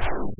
Wow.